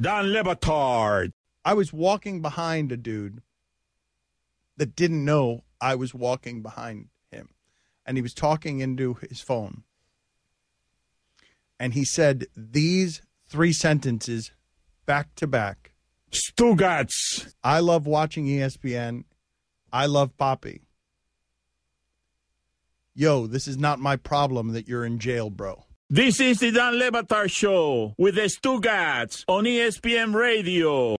Don Le Batard. I was walking behind a dude that didn't know I was walking behind him. And he was talking into his phone. And he said these three sentences back to back. Stugotz. I love watching ESPN. I love Poppy. Yo, this is not my problem that you're in jail, bro. This is the Dan Le Batard Show with the Stugotz on ESPN Radio.